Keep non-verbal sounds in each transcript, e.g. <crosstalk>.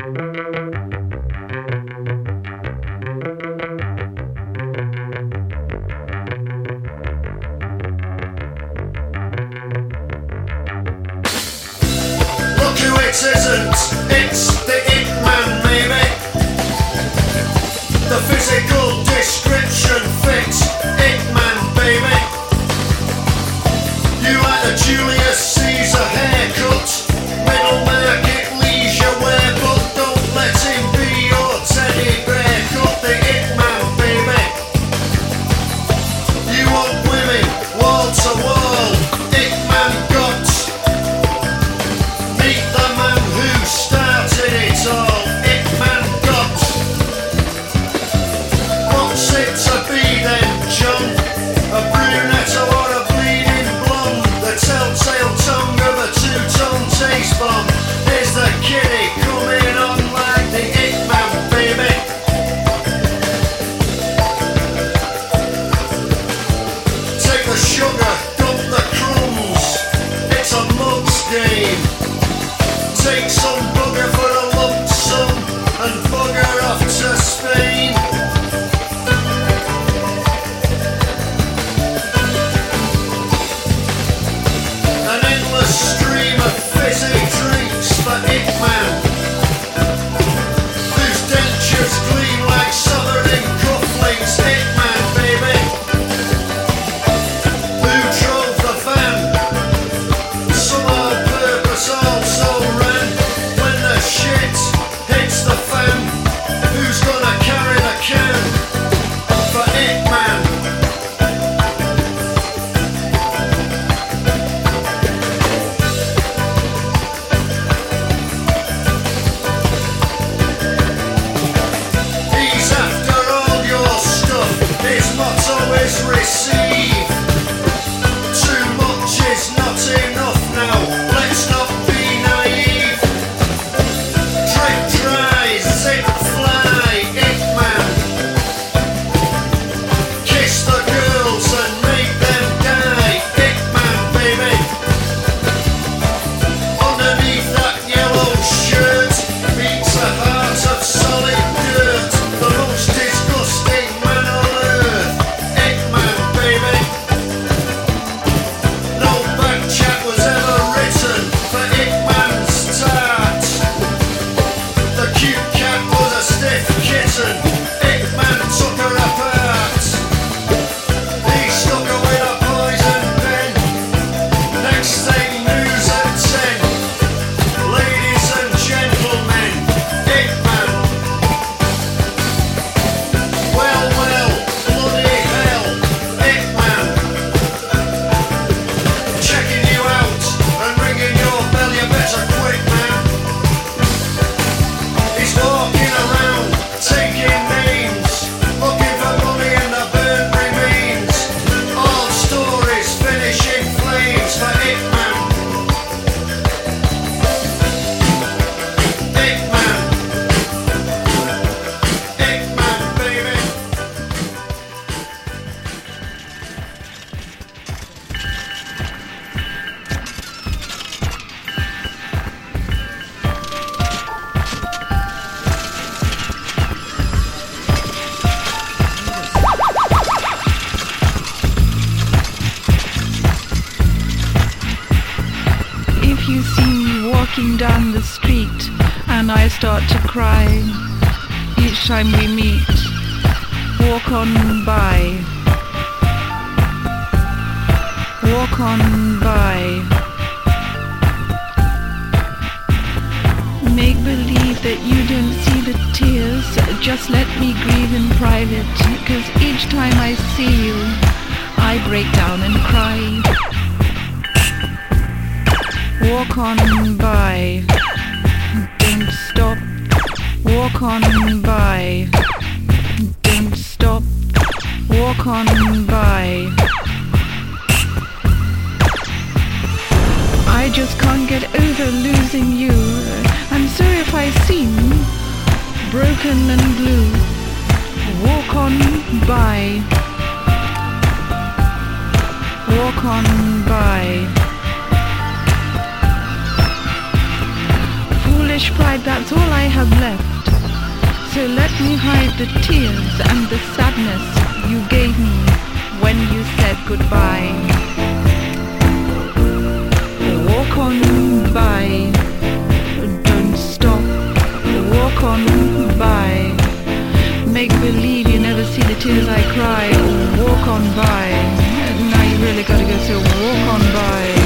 Look who it isn't! I just can't get over losing you. I'm sorry if I seem broken and blue. Walk on by. Walk on by. Foolish pride, that's all I have left. So let me hide the tears and the sadness you gave me when you said goodbye walk on by. Don't stop, walk on by. Make believe you never see the tears I cry. Walk on by. Now you really gotta go, so walk on by.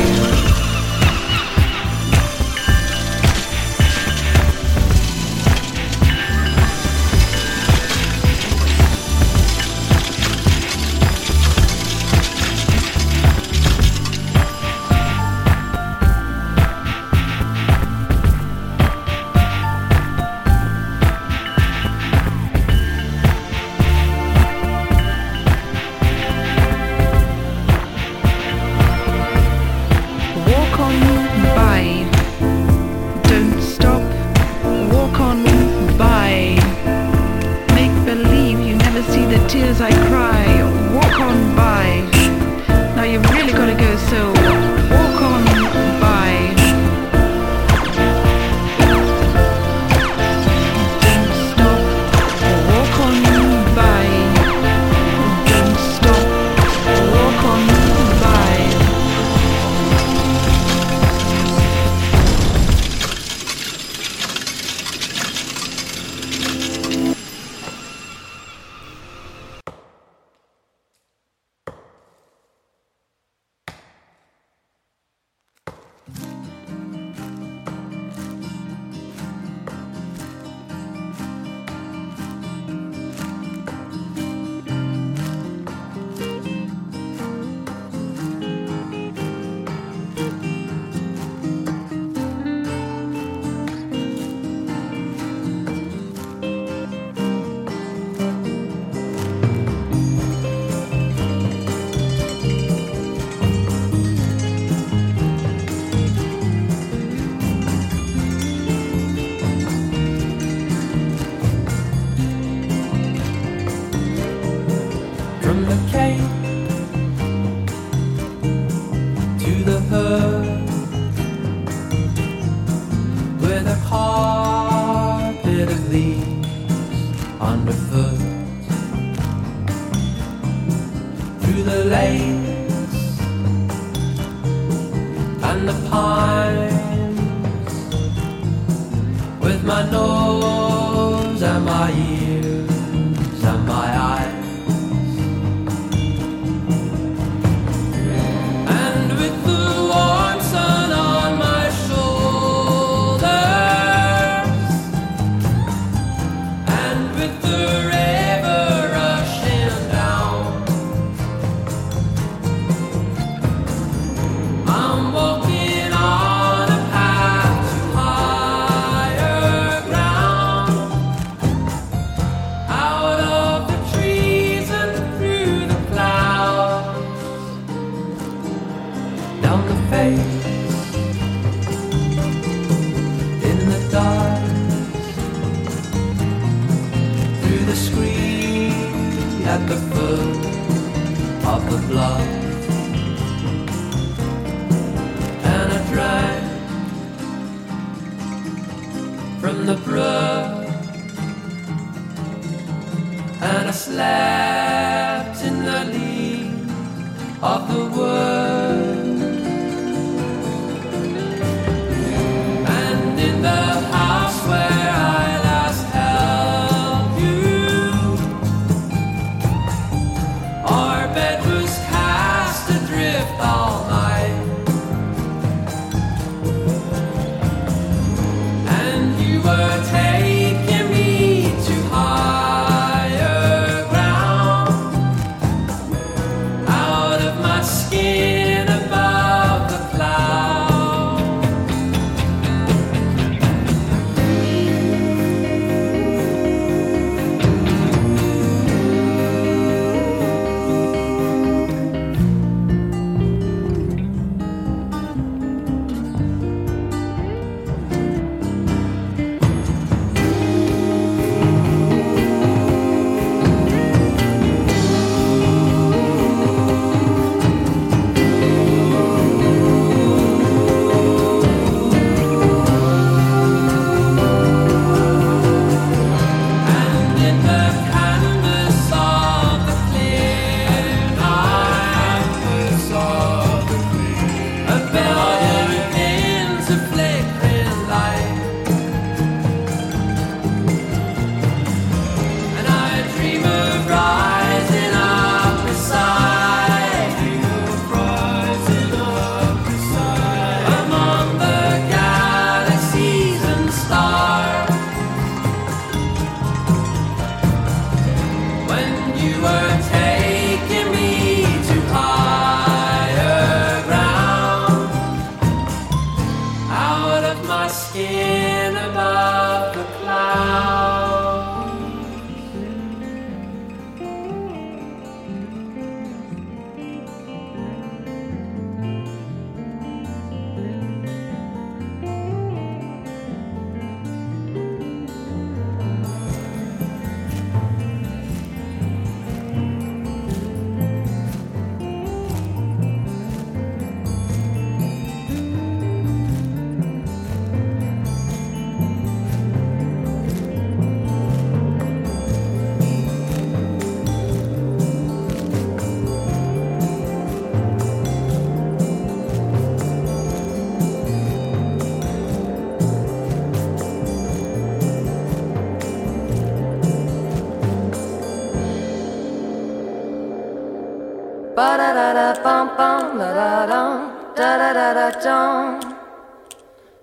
Dum.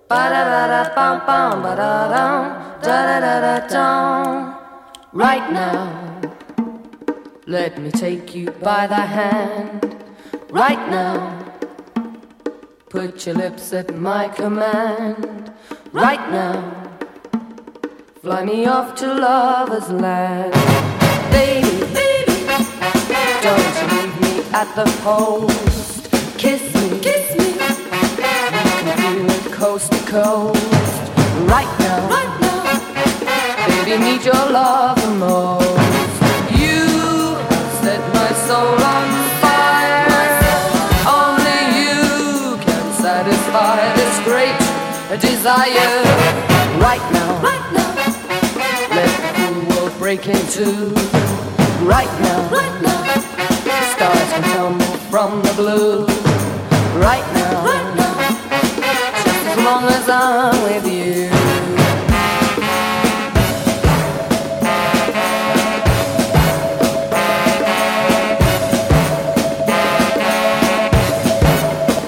Ba da da da bum bum ba da dum da da da da dum. Right now, let me take you by the hand. Right now, put your lips at my command. Right now, fly me off to lover's land, baby. baby. Don't leave me at the post. Kiss me, coast to coast. Right now, right now. Baby, need your love the most. You set my soul on fire. Only you can satisfy this great desire. Right now, right now. Let the world break in two. Right now, right now. Stars can tumble from the blue. Right now, right now. As long as I'm with you.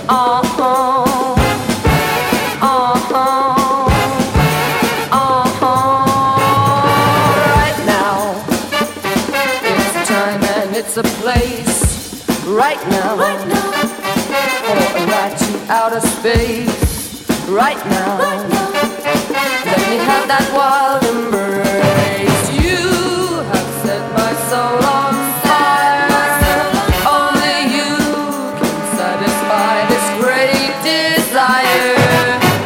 Uh-huh. Uh-huh. Uh-huh. Right now. It's a time and it's a place. Right now. Right now. For a ride to outer space. Right now. Let me have that wild embrace. You have set my soul on fire. Only you can satisfy this great desire.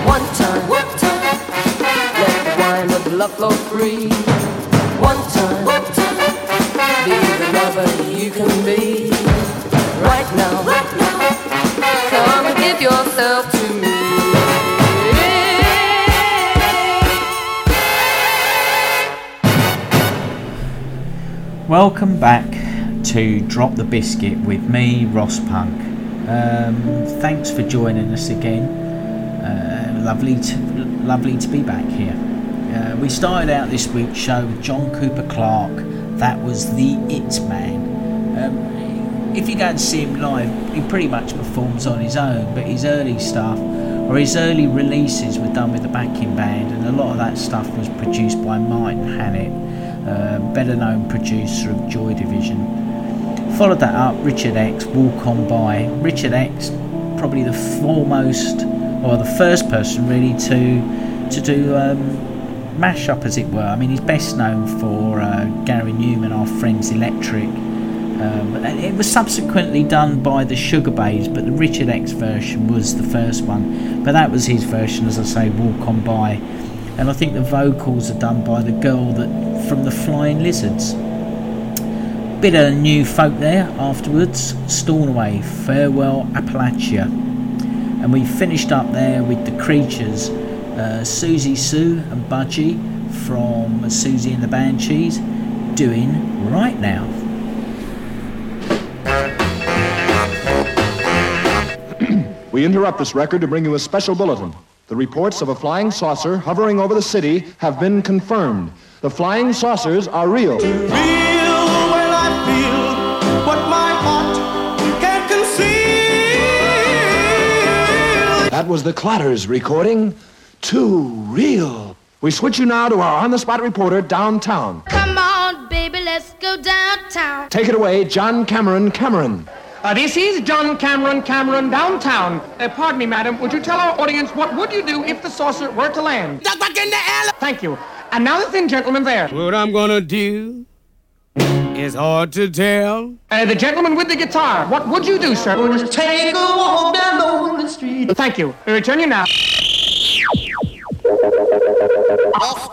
One time, one time. Let the wine of love flow free. One time, one time. Be the lover you can be. Right now, right now. Come and give yourself Welcome back to Drop the Biscuit with me, Ross Punk. Um, thanks for joining us again. Uh, lovely, to, lovely to be back here. Uh, we started out this week's show with John Cooper Clarke. That was the It Man. Um, if you go and see him live, he pretty much performs on his own, but his early stuff or his early releases were done with a backing band, and a lot of that stuff was produced by Martin Hannett, better known producer of Joy Division. Followed that up, Richard X, Walk On By. Richard X, probably the foremost, or the first person really to to do um, mashup, as it were. I mean, he's best known for uh, Gary Numan, Our Friends Electric. Um, it was subsequently done by the Sugababes, but the Richard X version was the first one. But that was his version, as I say, Walk On By. And I think the vocals are done by the girl that from the Flying Lizards. Bit of new folk there afterwards. Stornoway, Farewell Appalachia. And we finished up there with the Creatures, uh, Siouxsie Sioux and Budgie from Siouxsie and the Banshees doing Right Now. <clears throat> We interrupt this record to bring you a special bulletin. The reports of a flying saucer hovering over the city have been confirmed. The flying saucers are real. Feel when I feel what my heart can't conceal. That was the Platters recording. Too real. We switch you now to our on-the-spot reporter downtown. Come on, baby, let's go downtown. Take it away, John Cameron Cameron. Uh, this is John Cameron Cameron downtown. Uh, pardon me, madam. Would you tell our audience what would you do if the saucer were to land? Duck back in the alley. Thank you. And now the thin gentleman there. What I'm gonna do is hard to tell. Uh, the gentleman with the guitar. What would you do, sir? Just take a walk down lonely street. Thank you. We return you now. This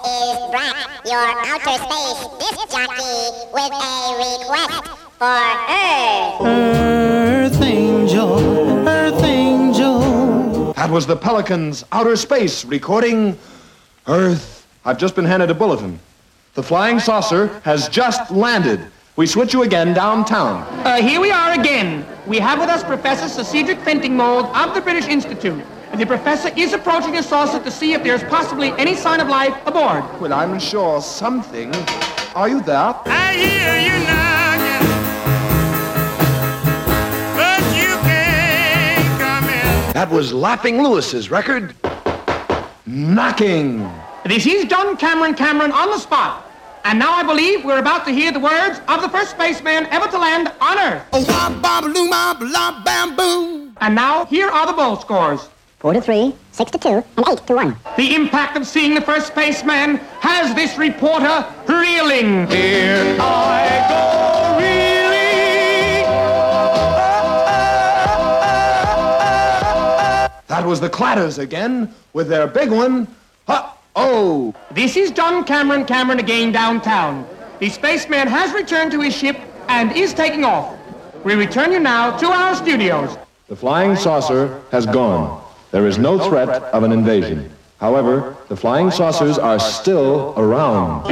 is Brad, your outer space disc jockey, with a request for Earth. Earth angel, earth angel. That was the Pelicans Outer Space recording Earth. I've just been handed a bulletin. The flying saucer has just landed. We switch you again downtown. Uh, here we are again. We have with us Professor Sir Cedric Fentingmold of the British Institute. And The professor is approaching the saucer to see if there's possibly any sign of life aboard. Well, I'm sure something. Are you there? I hear you knocking. That was Laughing Lewis's record. Knocking. This is John Cameron Cameron on the spot. And now I believe we're about to hear the words of the first spaceman ever to land on Earth. Oh. Bob Bob Loomba Bla Bamboo. And now, here are the bowl scores. Four to three, six to two, and eight to one. The impact of seeing the first spaceman has this reporter reeling. Here I go reeling. That was the Platters again with their big one. Uh-oh. This is John Cameron Cameron again downtown. The spaceman has returned to his ship and is taking off. We return you now to our studios. The flying saucer has gone. There is no threat of an invasion. However, the flying saucers are still around.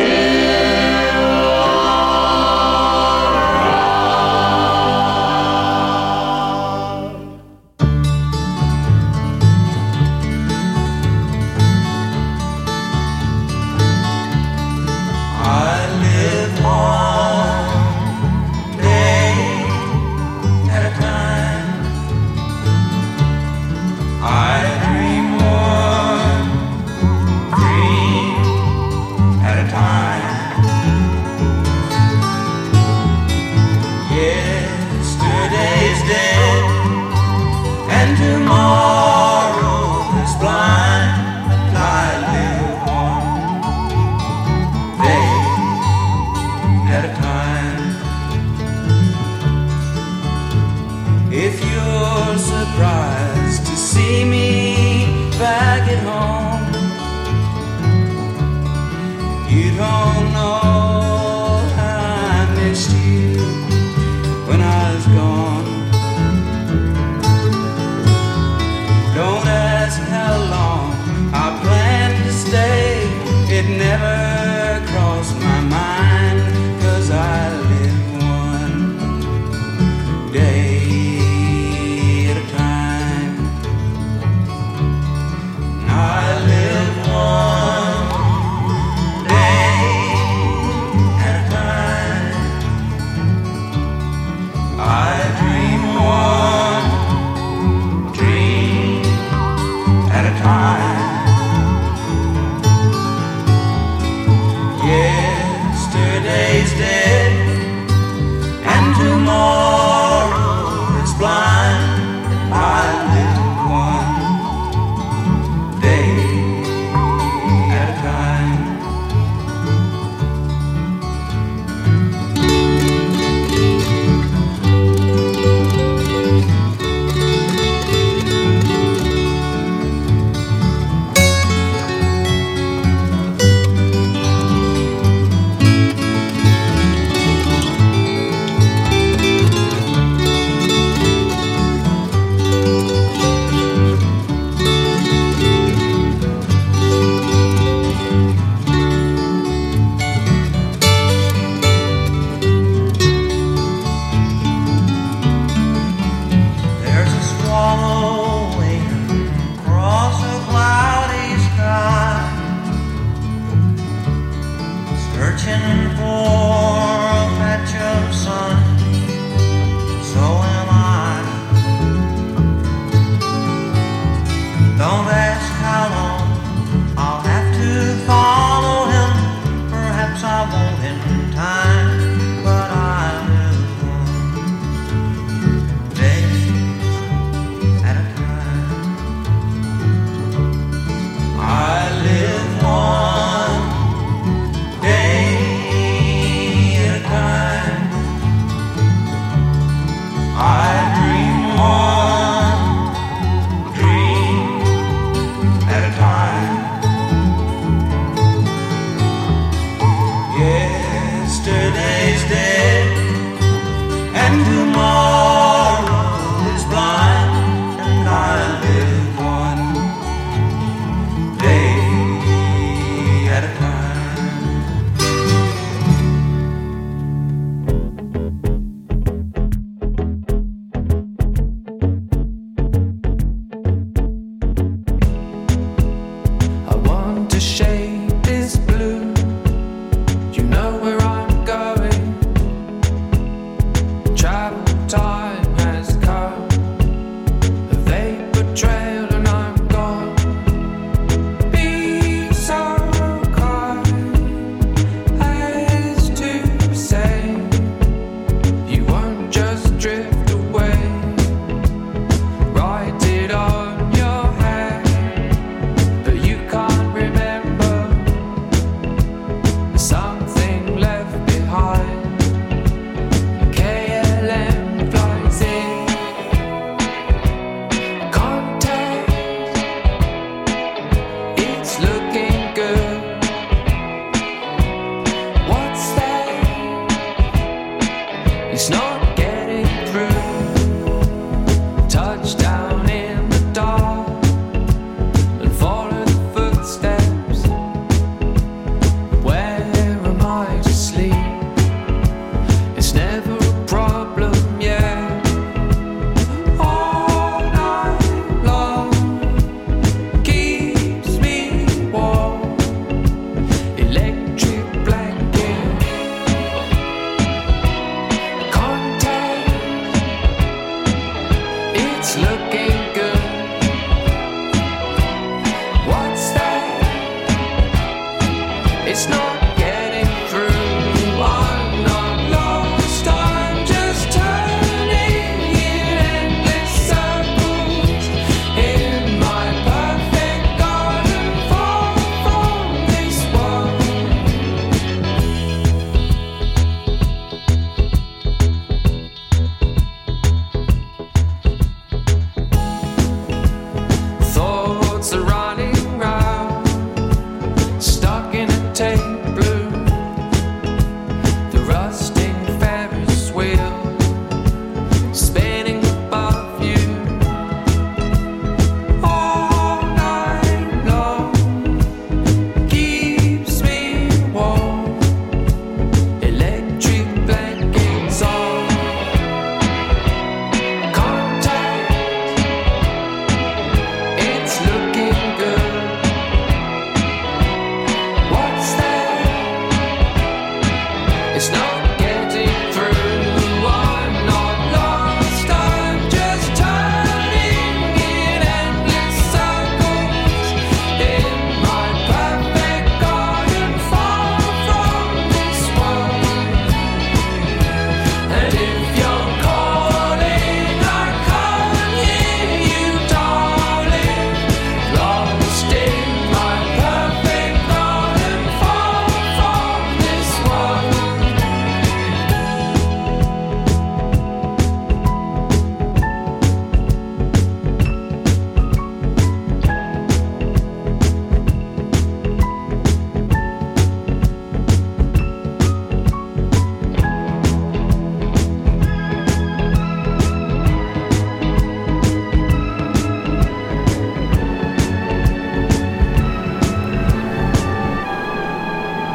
yesterday's day.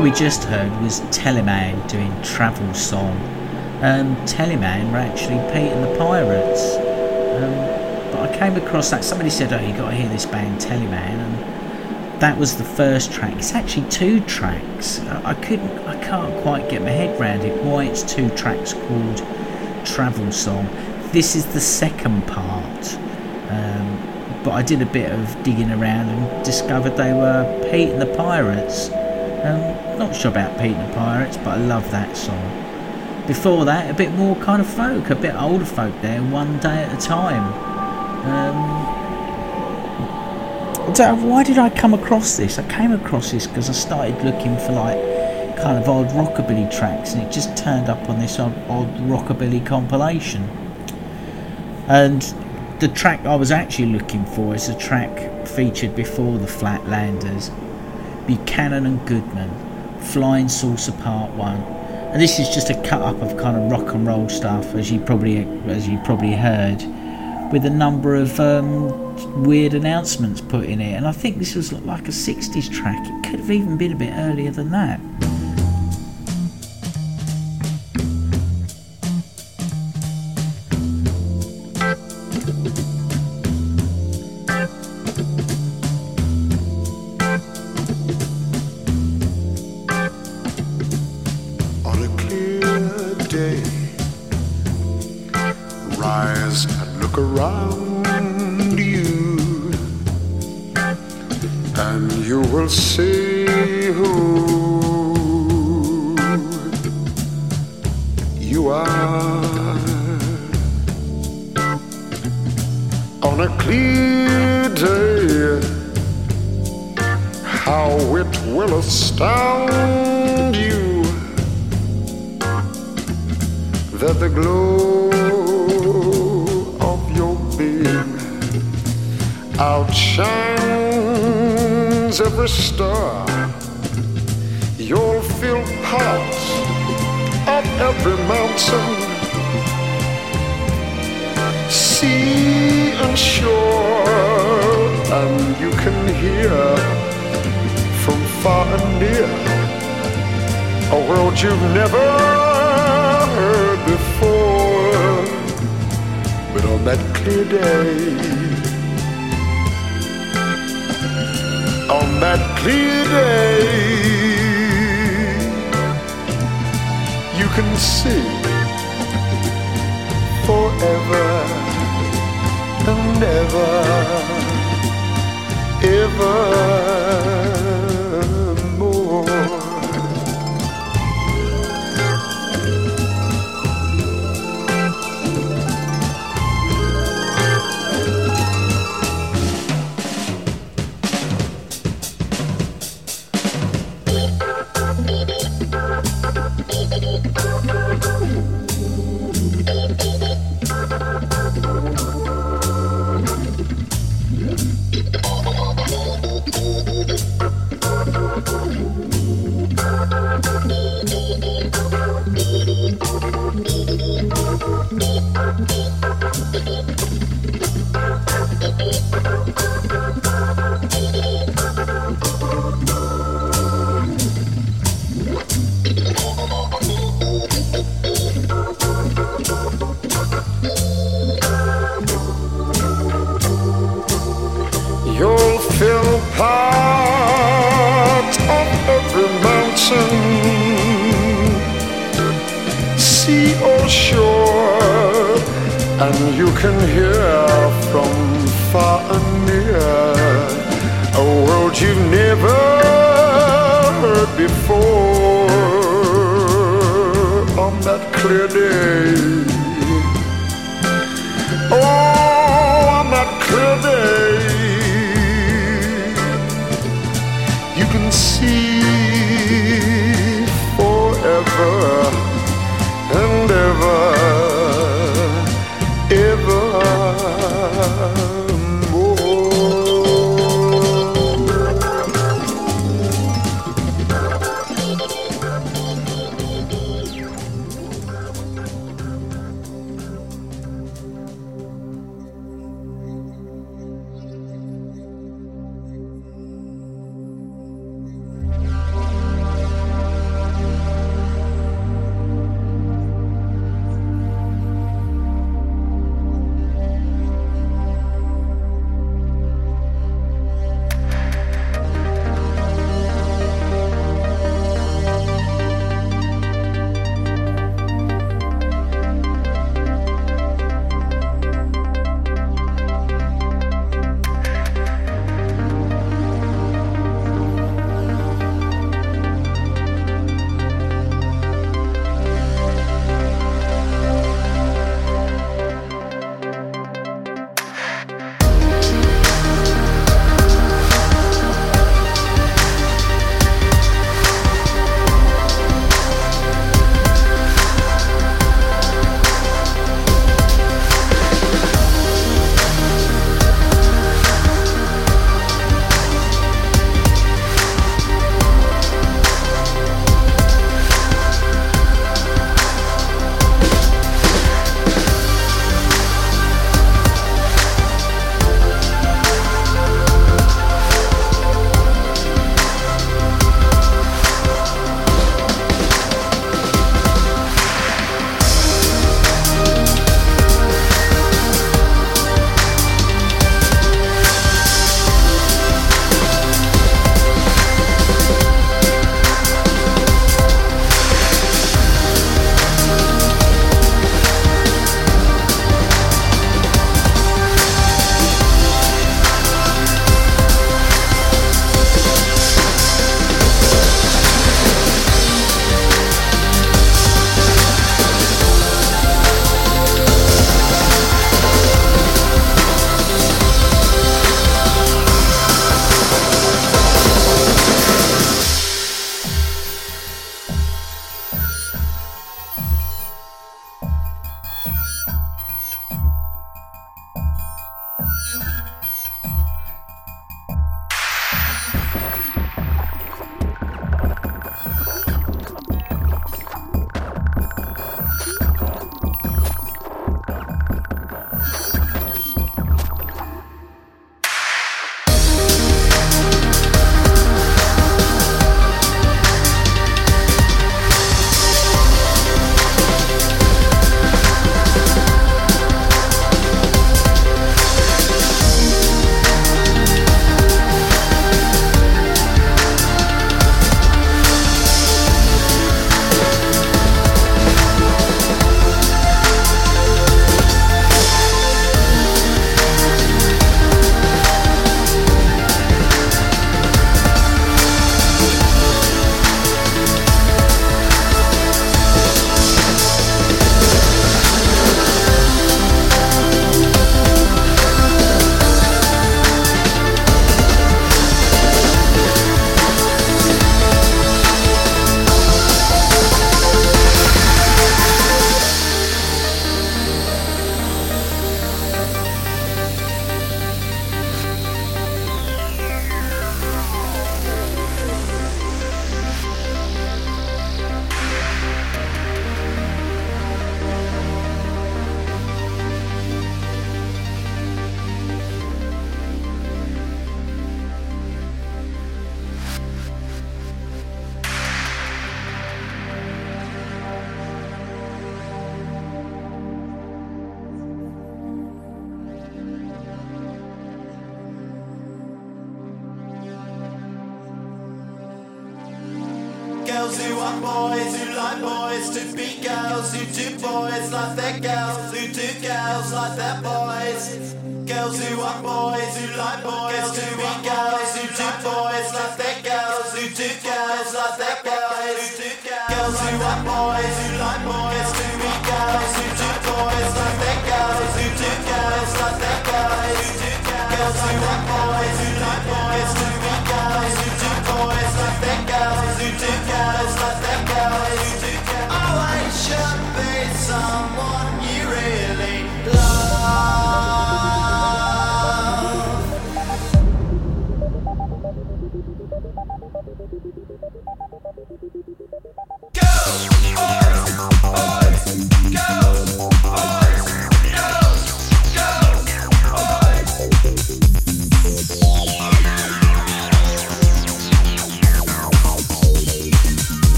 What we just heard was Teleman doing Travel Song. Um, Teleman were actually Pete and the Pirates. Um, but I came across that. Somebody said, "Oh, you got to hear this band Teleman," and that was the first track. It's actually two tracks. I, I couldn't, I can't quite get my head around it. Why it's two tracks called Travel Song. This is the second part. Um, but I did a bit of digging around and discovered they were Pete and the Pirates. Um, not sure about Pete and the Pirates, but I love that song. Before that, a bit more kind of folk, a bit older folk there, one day at a time. Um, so why did I come across this? I came across this because I started looking for like kind of odd rockabilly tracks, and it just turned up on this odd, odd rockabilly compilation. And the track I was actually looking for is a track featured before the Flatlanders, Buchanan and Goodman, Flying Saucer Part One, and this is just a cut up of kind of rock and roll stuff, as you probably as you probably heard, with a number of um, weird announcements put in it. And I think this was like a '60s track. It could have even been a bit earlier than that.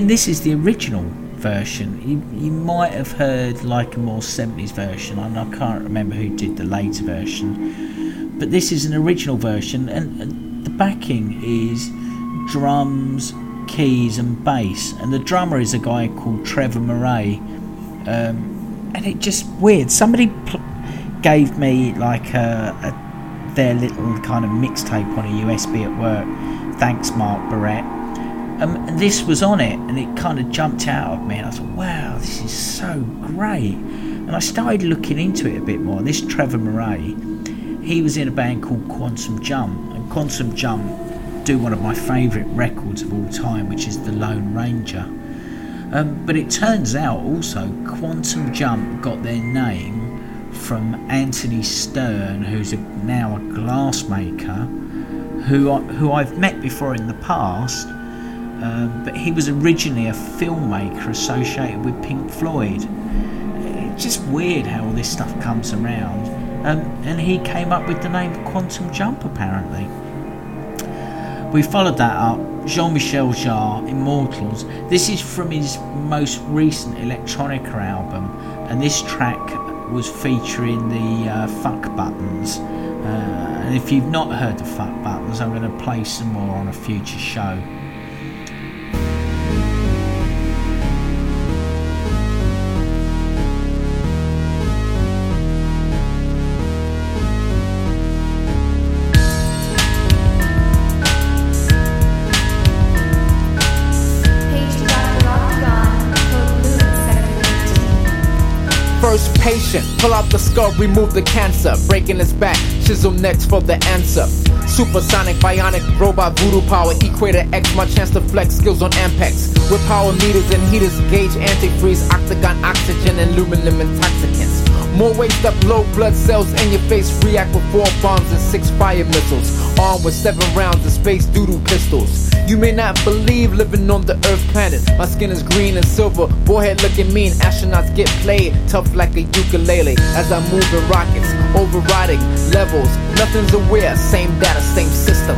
Mean, this is the original version. You, you might have heard like a more 70s version, and I can't remember who did the later version. But this is an original version, and, and the backing is drums, keys, and bass. And the drummer is a guy called Trevor Murray. Um, and it just weird. Somebody pl- gave me like a, a, their little kind of mixtape on a USB at work. Thanks, Mark Barrett. Um, and this was on it, and it kind of jumped out at me, and I thought, "Wow, this is so great!" And I started looking into it a bit more. This Trevor Murray, he was in a band called Quantum Jump, and Quantum Jump do one of my favourite records of all time, which is The Lone Ranger. Um, but it turns out also Quantum Jump got their name from Anthony Stern, who's a, now a glassmaker, who I, who I've met before in the past. Um, but he was originally a filmmaker associated with Pink Floyd. It's just weird how all this stuff comes around. Um, and he came up with the name Quantum Jump apparently. We followed that up. Jean Michel Jarre, Immortals. This is from his most recent electronica album, and this track was featuring the uh, Fuck Buttons. Uh, and if you've not heard the Fuck Buttons, I'm going to play some more on a future show. Pull out the skull, remove the cancer. Breaking his back, chisel next for the answer. Supersonic, bionic, robot, voodoo power, equator X, my chance to flex skills on Ampex. With power meters and heaters, gauge antifreeze, octagon, oxygen, and aluminum intoxicants. More waste up, low blood cells in your face, react with four bombs and six fire missiles. Armed with seven rounds of space doodle pistols. You may not believe living on the Earth planet. My skin is green and silver, forehead looking mean. Astronauts get played tough like a ukulele. As I move in rockets, overriding levels. Nothing's aware, same data, same system.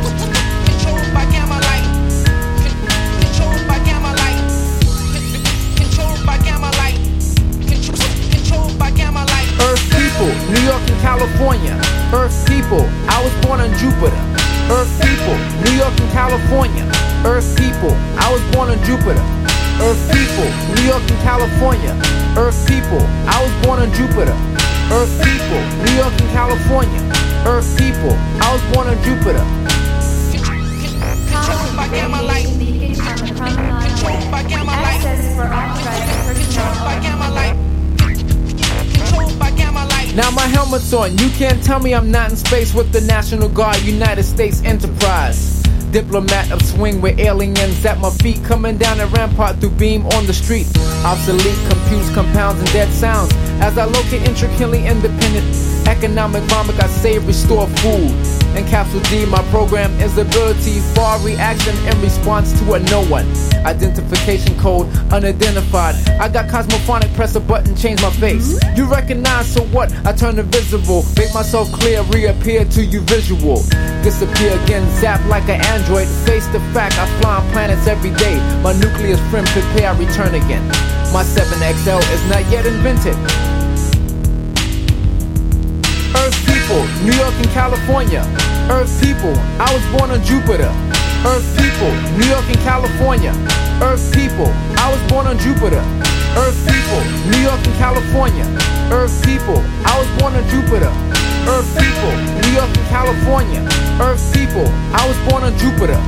Earth people, New York and California. Earth people, I was born on Jupiter. Earth people, New York and California. Earth people, I was born on Jupiter. Earth people, New York and California. Earth people, I was born on Jupiter. Earth people, New York and California. Earth people, I was born on Jupiter. My on. You can't tell me I'm not in space with the National Guard, United States Enterprise. Diplomat of swing with aliens at my feet, coming down a rampart through beam on the street. Obsolete computes, compounds, and dead sounds. As I locate intricately independent economic vomit, I save, restore food. And Capsule D, my program is ability for reaction in response to a no one. Identification code unidentified. I got cosmophonic, press a button, change my face. You recognize, so what? I turn invisible, make myself clear, reappear to you visual. Disappear again, zap like an android. Face the fact, I fly on planets every day. My nucleus friend, prepare, I return again. My 7XL is not yet invented. New York and California. Earth people, I was born on Jupiter. Earth people, New York and California. Earth people, I was born on Jupiter. Earth people, New York and California. Earth people, I was born on Jupiter. Earth people, New York and California. Earth people, I was born on Jupiter.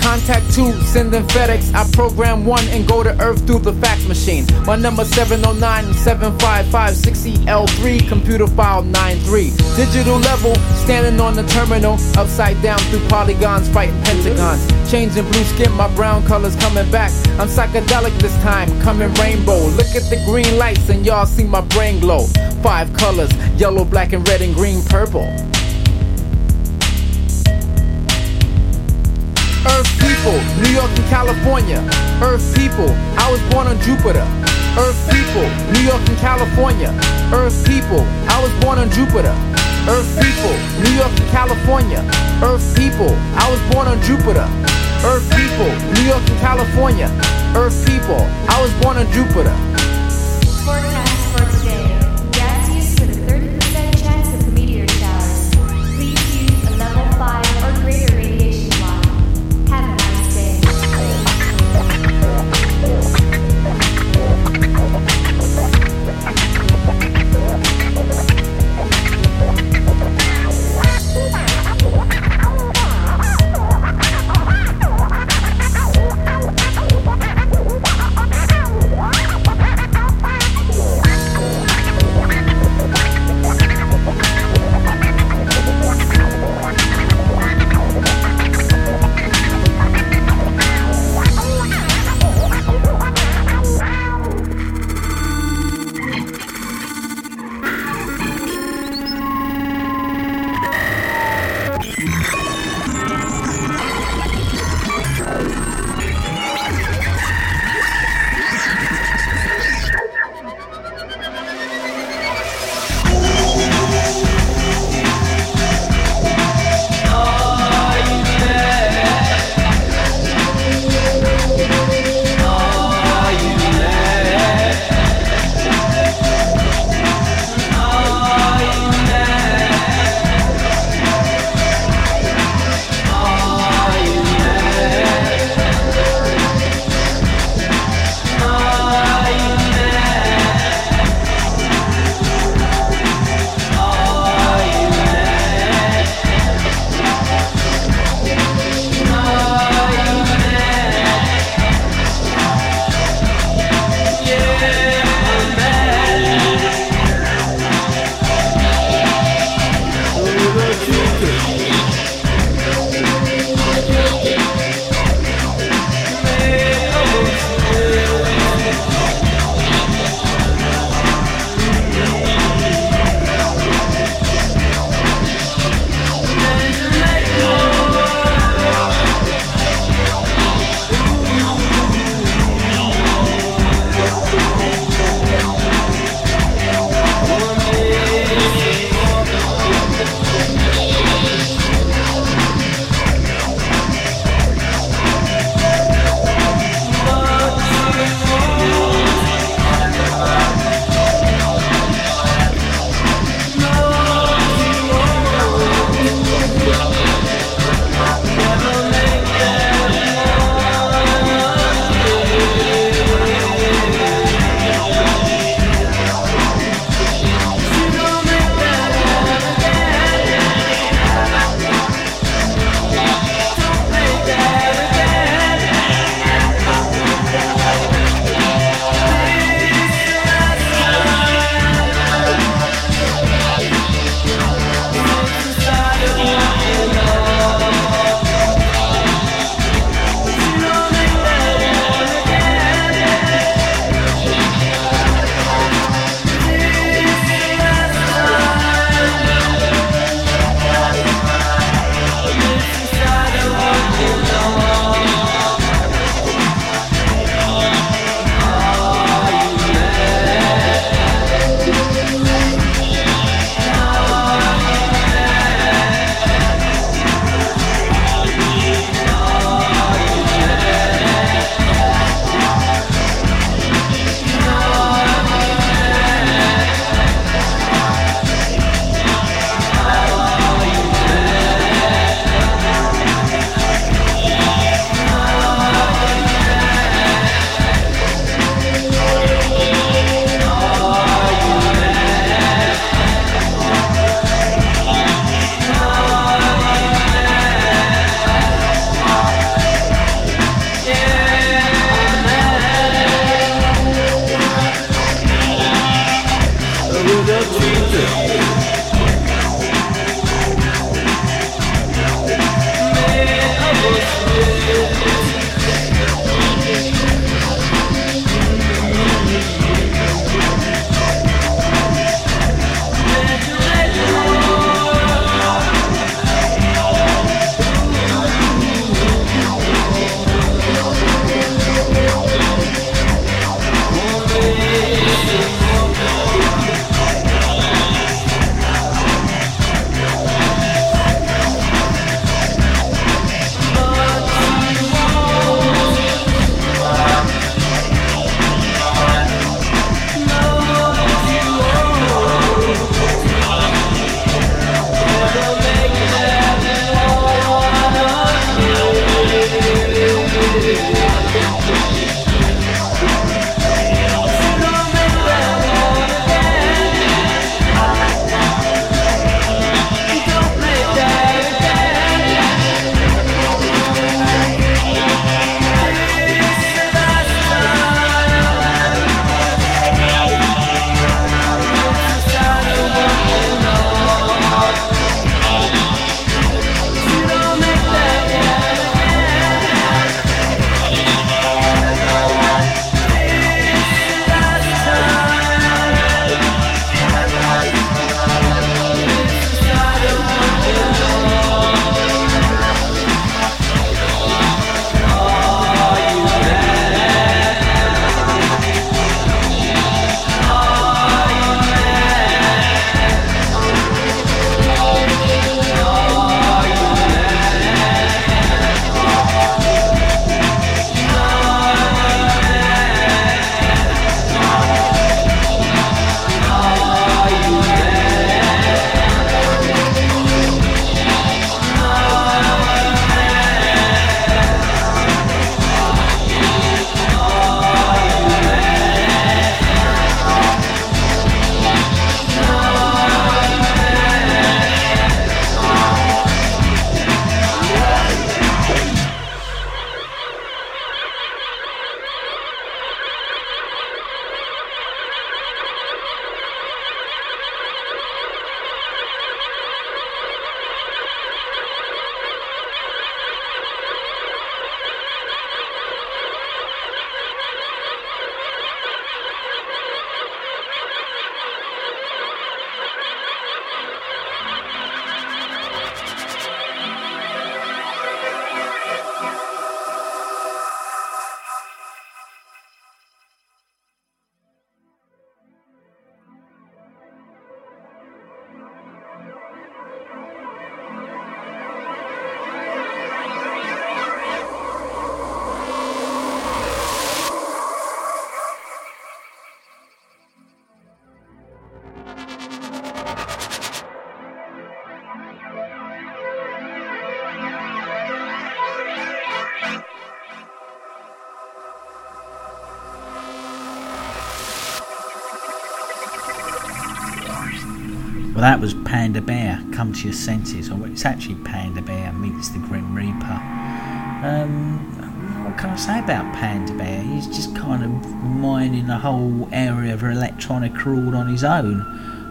Contact two, send in FedEx. I program one and go to Earth through the fax machine. My number 709 755 6EL3, computer file 93. Digital level, standing on the terminal. Upside down through polygons, fighting pentagons. Changing blue skin, my brown colors coming back. I'm psychedelic this time, coming rainbow. Look at the green lights and y'all see my brain glow. Five colors yellow, black, and red, and green, purple. People, New York and California. Earth people, I was born on Jupiter. Earth people, New York and California. Earth people, I was born on Jupiter. Earth people, New York and California. Earth people, I was born on Jupiter. Earth people, New York and California. Earth people, I was born on Jupiter. That was Panda Bear, Come to Your Senses. Or it's actually Panda Bear meets the Grim Reaper. Um, what can I say about Panda Bear? He's just kind of mining the whole area of electronic crawled on his own.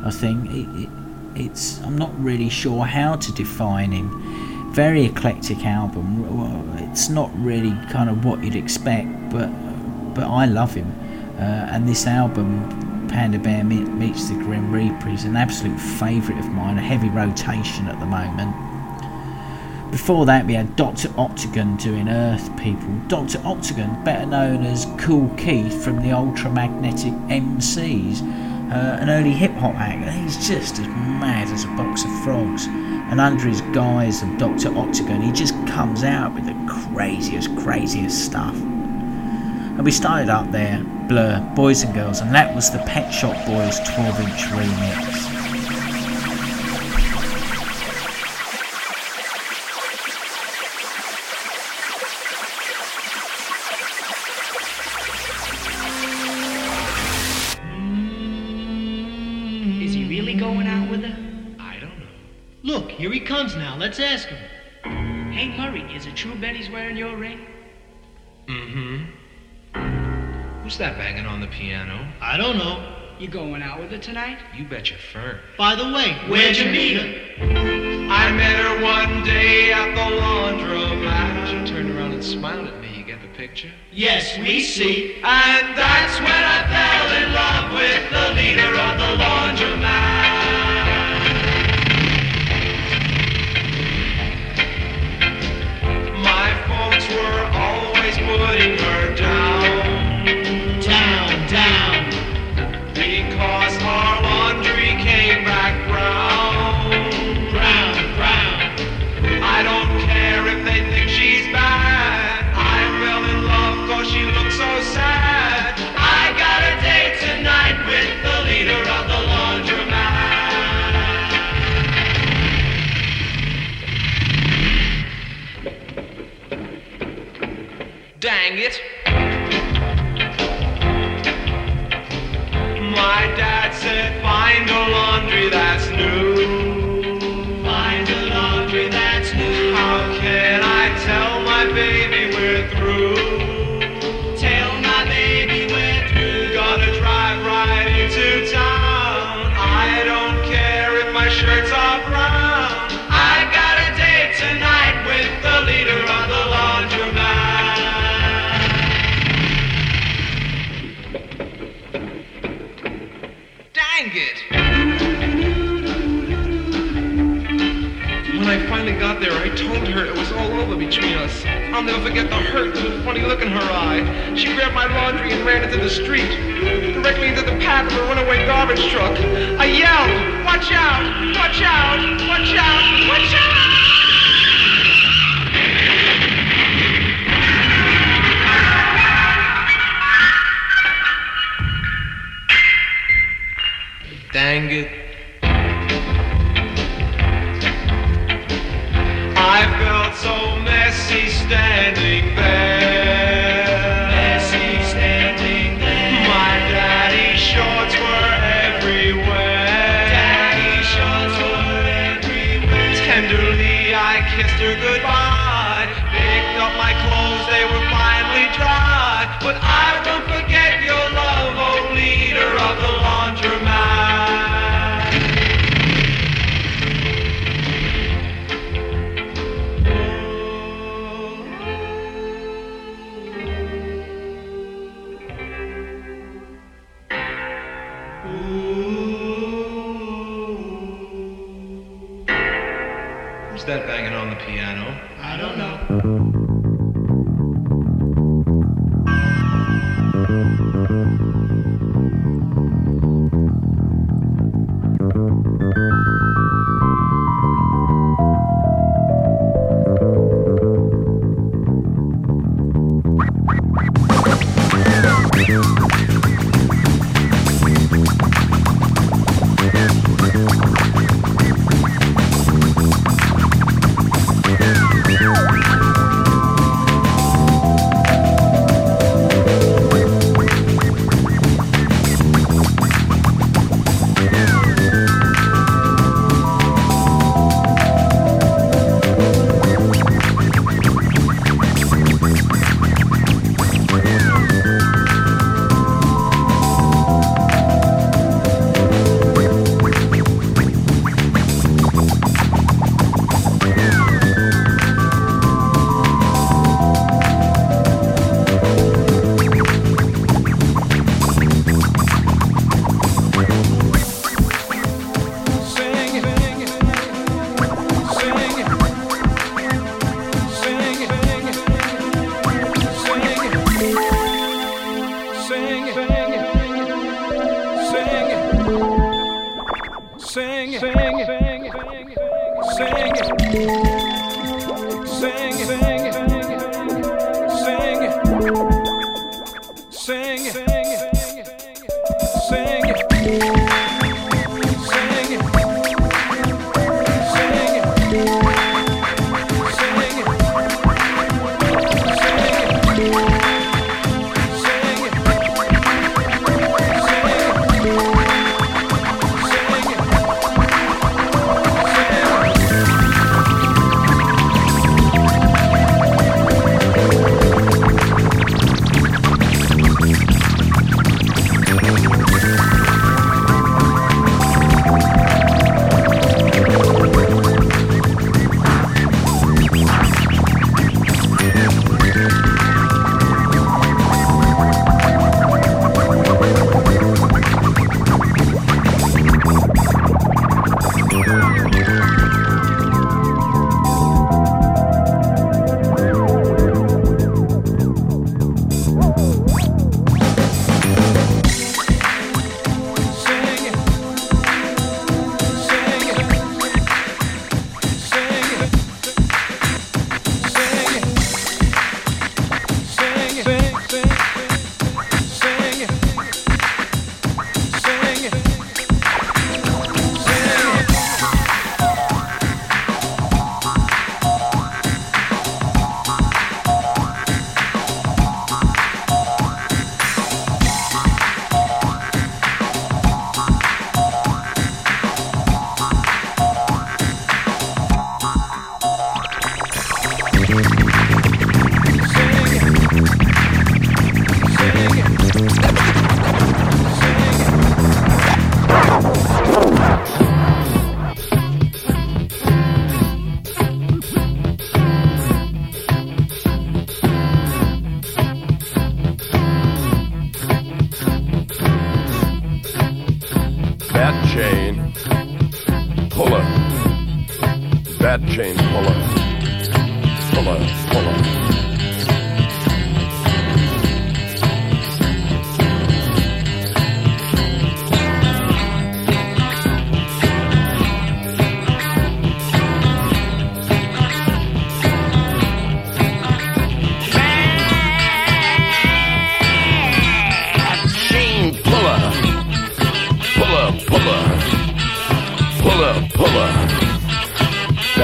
I think it, it, it's. I'm not really sure how to define him. Very eclectic album. Well, It's not really kind of what you'd expect, but but I love him. Uh, and this album, Panda Bear Meets the Grim Reaper, is an absolute favourite of mine, a heavy rotation at the moment. Before that, we had Dr. Octagon doing Earth People. Dr. Octagon, better known as Kool Keith from the Ultramagnetic MCs, uh, an early hip hop act. He's just as mad as a box of frogs. And under his guise of Dr. Octagon, he just comes out with the craziest, craziest stuff. And we started up there, Blur, Boys and Girls, and that was the Pet Shop Boys 12 inch remix. Going out with her tonight? You bet your fur. By the way, where'd you meet her? I met her one day at the laundromat. She turned around and smiled at me. You get the picture? Yes, we see. And that's when I fell in love with the leader of the laundromat. My folks were always putting her down. I'll never forget the hurt the funny look in her eye. She grabbed my laundry and ran into the street, directly into the path of a runaway garbage truck. I yelled, Watch out! Watch out! Watch out! Watch out! Dang it. Kissed her goodbye. Picked up my clothes, they were finally dry. But I won't forget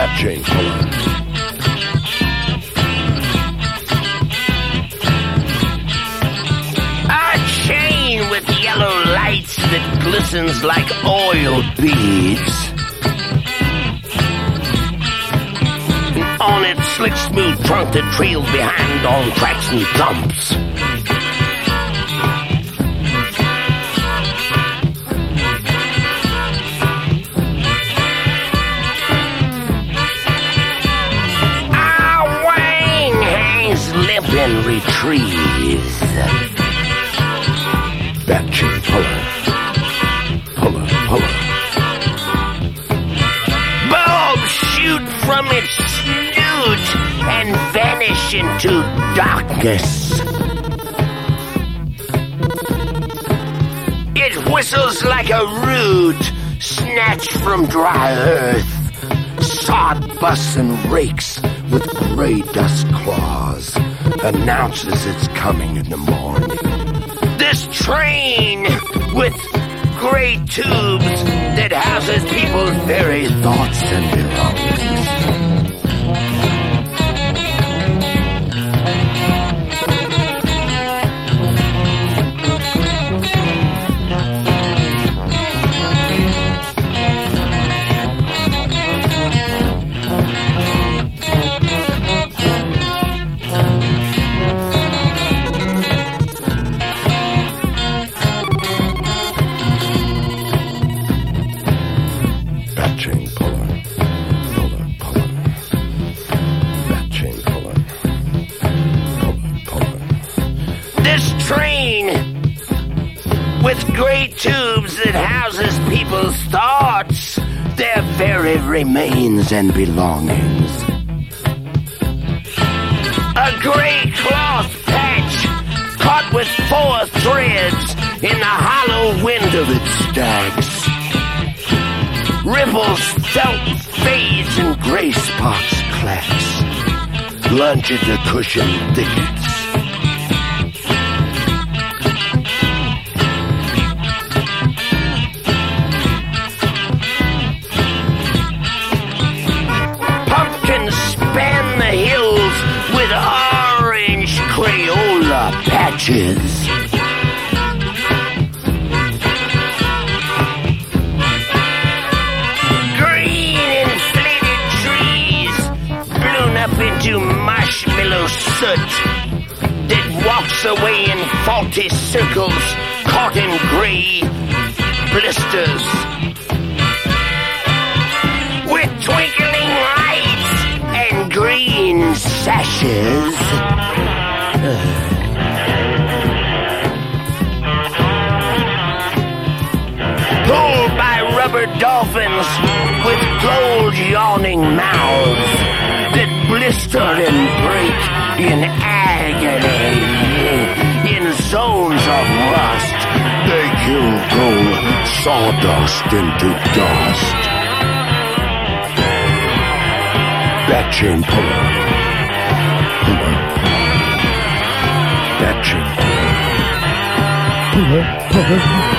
Bat chain puller. A chain with yellow lights that glistens like oil beads. On its slick smooth trunk that trails behind on cracks and dumps. Retrieves. Bat chain puller. Puller, puller. Bulbs shoot from its snoot and vanish into darkness. It whistles like a root snatched from dry earth. Sod busts and rakes with gray dust claws announces its coming in the morning. This train with gray tubes that houses people's very thoughts and belongings. Remains and belongings. A gray cloth patch caught with four threads in the hollow wind of its stags. Ripples, felt fades, and gray spots clacks. Lunge into cushion thickets. Patches. Green inflated trees blown up into marshmallow soot that walks away in faulty circles caught in gray blisters. With twinkling lights and green sashes. Uh. Rubber dolphins with gold yawning mouths that blister and break in agony. In zones of rust, they kill gold sawdust into dust. Bat chain puller. Puller. Bat chain puller. Puller, puller.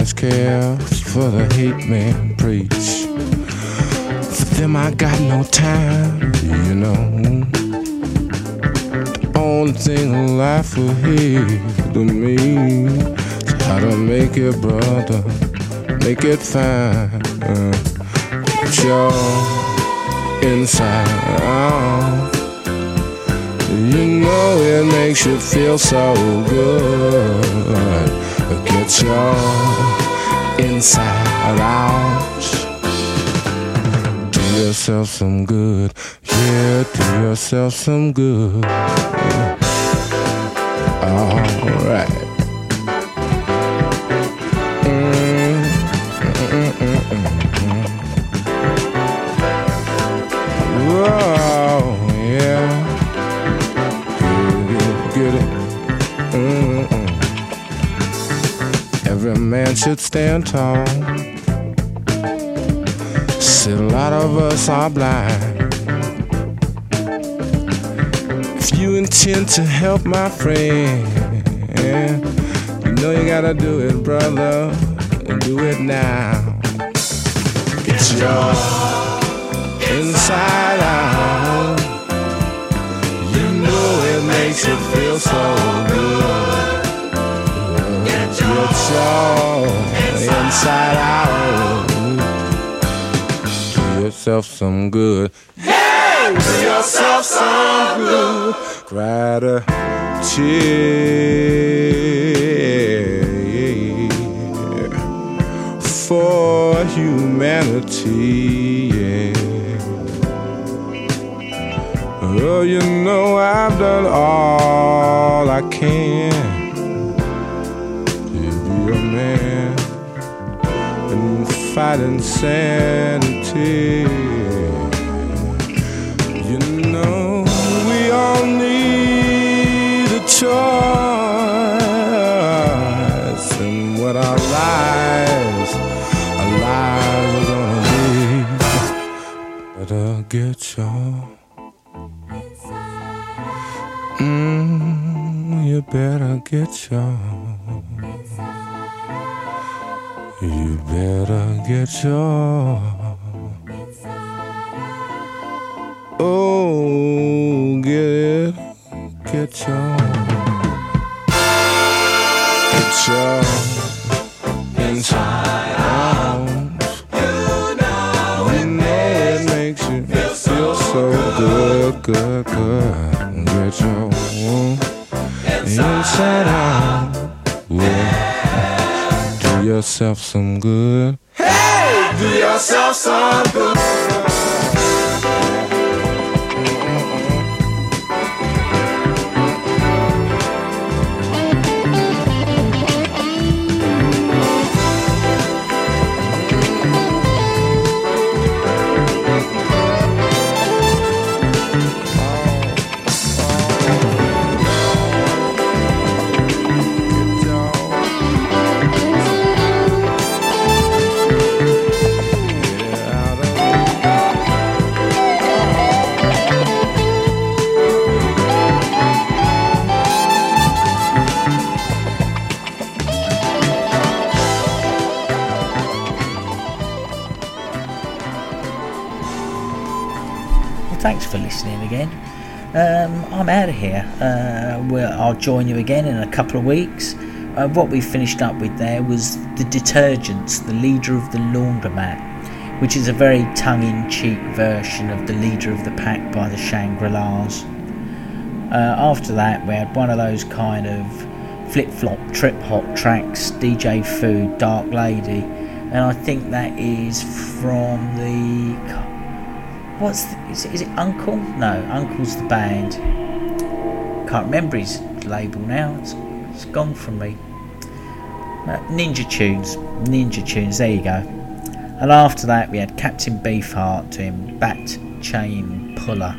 much care for the hate man preach. For them I got no time, you know. The only thing life will here to me is how to make it, brother, make it fine. Get your inside out. You know it makes you feel so good. Your inside out. Do yourself some good. Yeah, do yourself some good. Alright. Should stand tall. See, a lot of us are blind. If you intend to help my friend, you know you gotta do it, brother, and do it now. Get your inside out. You know it makes you feel so good. Your inside out. Do yourself some good. Hey, do yourself some good. Gratitude for humanity. Yeah. Oh, you know I've done all I fight insanity. You know we all need a choice in what our lives, our lives are gonna be. Better get your Mm, you better get your. Better get your. Oh, get it get your. Get your inside out. You know it makes you feel so good, good, good. Get your inside out. Yourself some good. Hey, do yourself some good. Thanks for listening again. Um, I'm out of here. Uh, I'll join you again in a couple of weeks. Uh, what we finished up with there was the detergents, the leader of the laundromat, which is a very tongue-in-cheek version of the leader of the pack by the Shangri-Las. Uh, after that, we had one of those kind of flip-flop trip-hop tracks, DJ Food, Dark Lady, and I think that is from the What's the, is, it, is it UNKLE? No, UNKLE's the band. Can't remember his label now. It's, it's gone from me. Uh, Ninja Tunes, Ninja Tunes. There you go. And after that, we had Captain Beefheart doing Bat Chain Puller.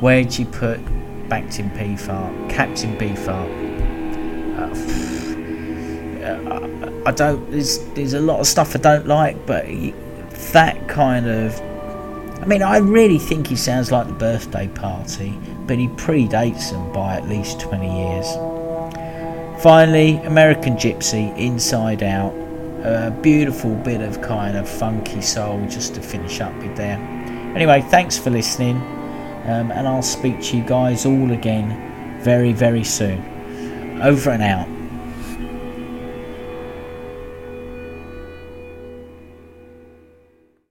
Where'd you put Captain Beefheart? Captain Beefheart. Uh, I don't. There's there's a lot of stuff I don't like, but that kind of I mean, I really think he sounds like the birthday party, but he predates them by at least 20 years. Finally, American Gypsy, Inside Out. A beautiful bit of kind of funky soul just to finish up with there. Anyway, thanks for listening, um, and I'll speak to you guys all again very, very soon. Over and out.